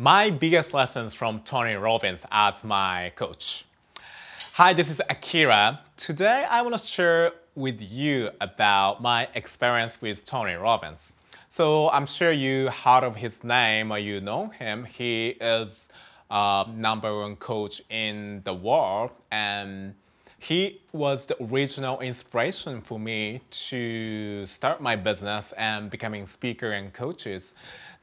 my biggest lessons from Tony Robbins as my coach. Hi, this is Akira. Today I want to share with you about my experience with Tony Robbins. So I'm sure you heard of his name or you know him. He is uh, number one coach in the world and he was the original inspiration for me to start my business and becoming speaker and coaches.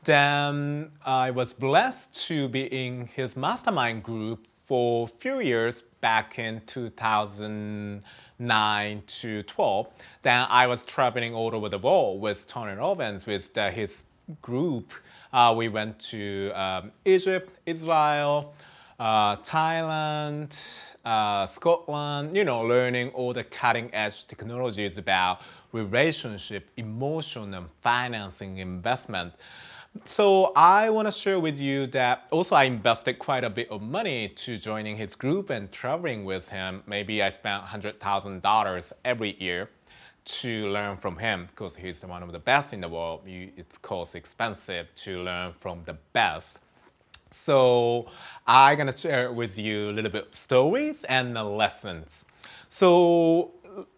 Then I was blessed to be in his mastermind group for a few years back in 2009 to 12. Then I was traveling all over the world with Tony Robbins with the, his group. Uh, we went to um, Egypt, Israel, uh, Thailand, uh, Scotland, you know, learning all the cutting edge technologies about relationship, emotion, and financing investment. So I want to share with you that also I invested quite a bit of money to joining his group and traveling with him. Maybe I spent $100,000 every year to learn from him because he's one of the best in the world. It's cost expensive to learn from the best. So I'm gonna share with you a little bit of stories and the lessons. So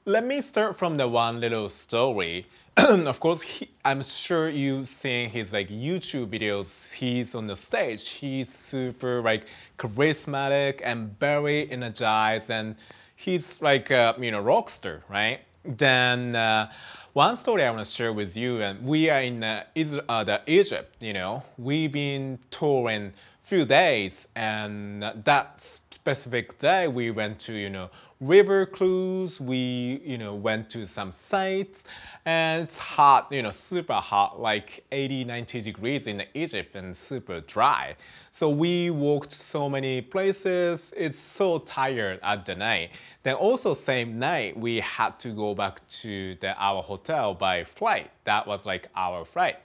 let me start from the one little story. of course, he, I'm sure you've seen his like YouTube videos. He's on the stage. He's super like charismatic and very energized, and he's like a you know rock star, right? Then uh, one story I want to share with you, and we are in uh, Israel, uh, the Egypt. You know, we've been touring few days, and that specific day we went to you know river cruise. We, you know, went to some sites and it's hot, you know, super hot, like 80, 90 degrees in Egypt and super dry. So we walked so many places. It's so tired at the night. Then also same night, we had to go back to the, our hotel by flight. That was like our flight.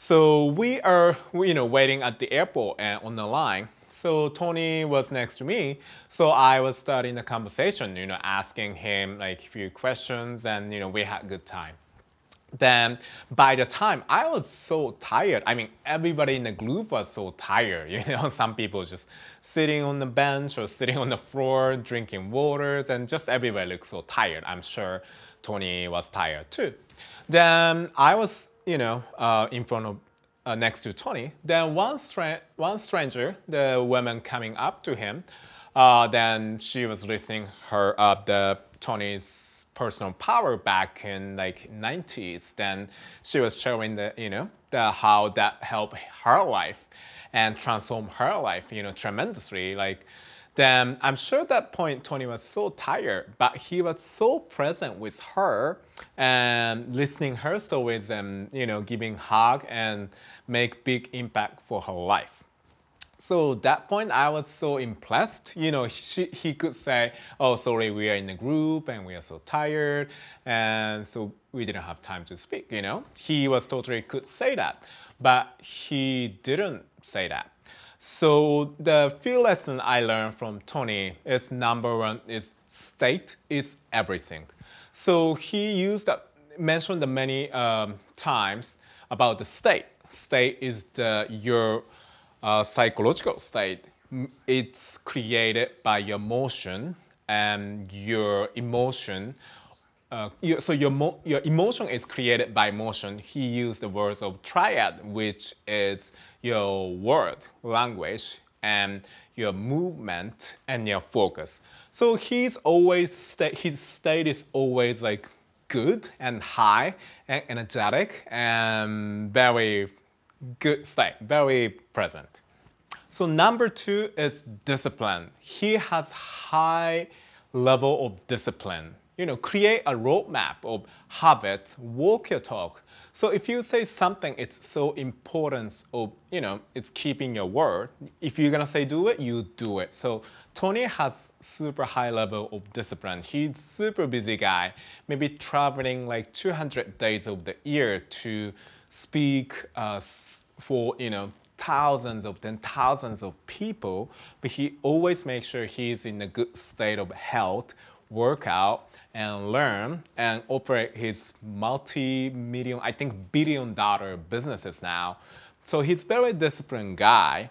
So we are, you know, waiting at the airport and on the line so Tony was next to me. So I was starting the conversation, you know, asking him like a few questions and, you know, we had good time. Then by the time I was so tired, I mean, everybody in the group was so tired. You know, some people just sitting on the bench or sitting on the floor, drinking waters, and just everybody looked so tired. I'm sure Tony was tired too. Then I was, you know, uh, in front of uh, next to Tony. Then one, stra- one stranger, the woman coming up to him, uh, then she was listing her uh, the Tony's personal power back in like 90s. Then she was showing the you know the how that helped her life and transform her life you know tremendously like then I'm sure at that point Tony was so tired, but he was so present with her and listening her stories and you know giving hug and make big impact for her life. So that point I was so impressed. You know, she, he could say, "Oh, sorry, we are in a group and we are so tired, and so we didn't have time to speak." You know, he was totally could say that, but he didn't say that. So the few lessons I learned from Tony is number one is state is everything. So he used that mentioned many um, times about the state. State is the your uh, psychological state. It's created by your emotion and your emotion uh, so your, mo- your emotion is created by motion. He used the words of triad, which is your word, language, and your movement and your focus. So he's always sta- his state is always like good and high and energetic and very good state, very present. So number two is discipline. He has high level of discipline you know, create a roadmap of habits, walk your talk. So if you say something, it's so important of, you know, it's keeping your word. If you're gonna say do it, you do it. So Tony has super high level of discipline. He's super busy guy, maybe traveling like 200 days of the year to speak uh, for, you know, thousands of then thousands of people, but he always makes sure he's in a good state of health, workout, and learn and operate his multi-million, I think billion dollar businesses now. So he's very disciplined guy.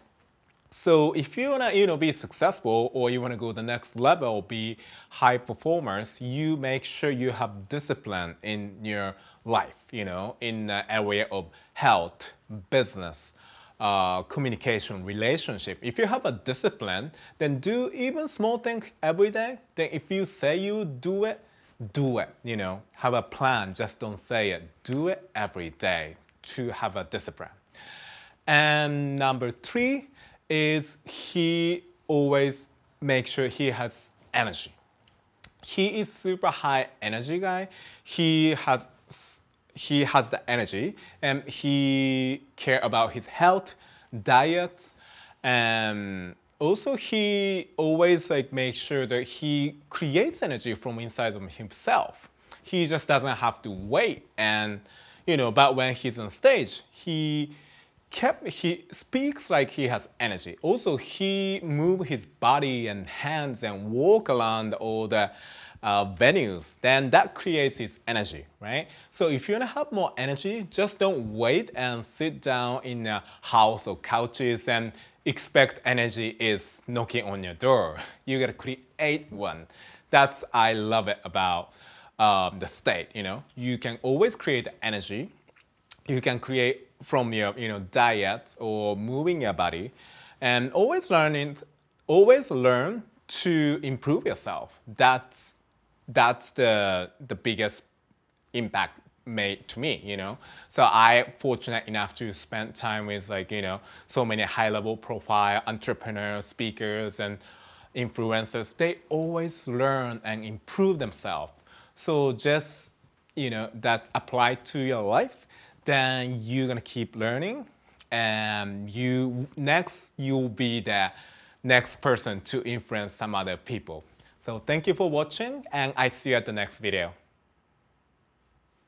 So if you wanna you know be successful or you wanna go the next level, be high performers, you make sure you have discipline in your life. You know, in the area of health, business, uh, communication, relationship. If you have a discipline, then do even small thing every day. Then if you say you do it, do it. You know, have a plan. Just don't say it. Do it every day to have a discipline. And number three is he always makes sure he has energy. He is super high energy guy. He has he has the energy and he care about his health, diet, and also he always like makes sure that he creates energy from inside of himself. He just doesn't have to wait and you know, but when he's on stage, he kept he speaks like he has energy. Also, he move his body and hands and walk around all the uh, venues. Then that creates its energy, right? So if you wanna have more energy, just don't wait and sit down in a house or couches and expect energy is knocking on your door. You gotta create one. That's I love it about um, the state. You know, you can always create energy. You can create from your you know diet or moving your body and always learning always learn to improve yourself that's that's the the biggest impact made to me you know? So i fortunate enough to spend time with like you know so many high level profile entrepreneurs speakers and influencers. They always learn and improve themselves. So just you know that apply to your life then you're gonna keep learning and you next you'll be the next person to influence some other people. So thank you for watching and I see you at the next video.